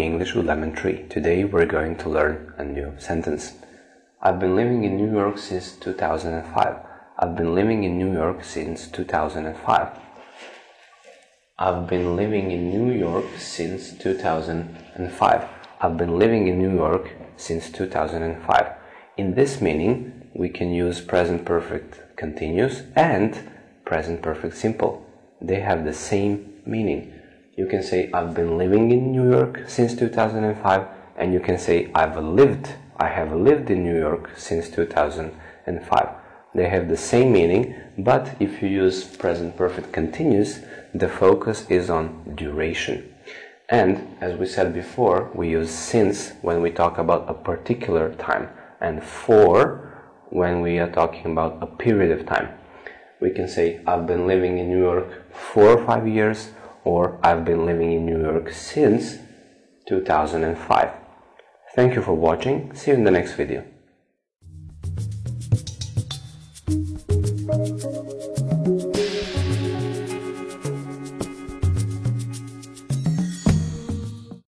English with Lemon Tree. Today we're going to learn a new sentence. I've been living in New York since 2005. I've been living in New York since 2005. I've been living in New York since 2005. I've been living in New York since 2005. In this meaning, we can use present perfect continuous and present perfect simple. They have the same meaning. You can say, I've been living in New York since 2005, and you can say, I've lived, I have lived in New York since 2005. They have the same meaning, but if you use present perfect continuous, the focus is on duration. And as we said before, we use since when we talk about a particular time, and for when we are talking about a period of time. We can say, I've been living in New York for five years, or I've been living in New York since 2005. Thank you for watching. See you in the next video.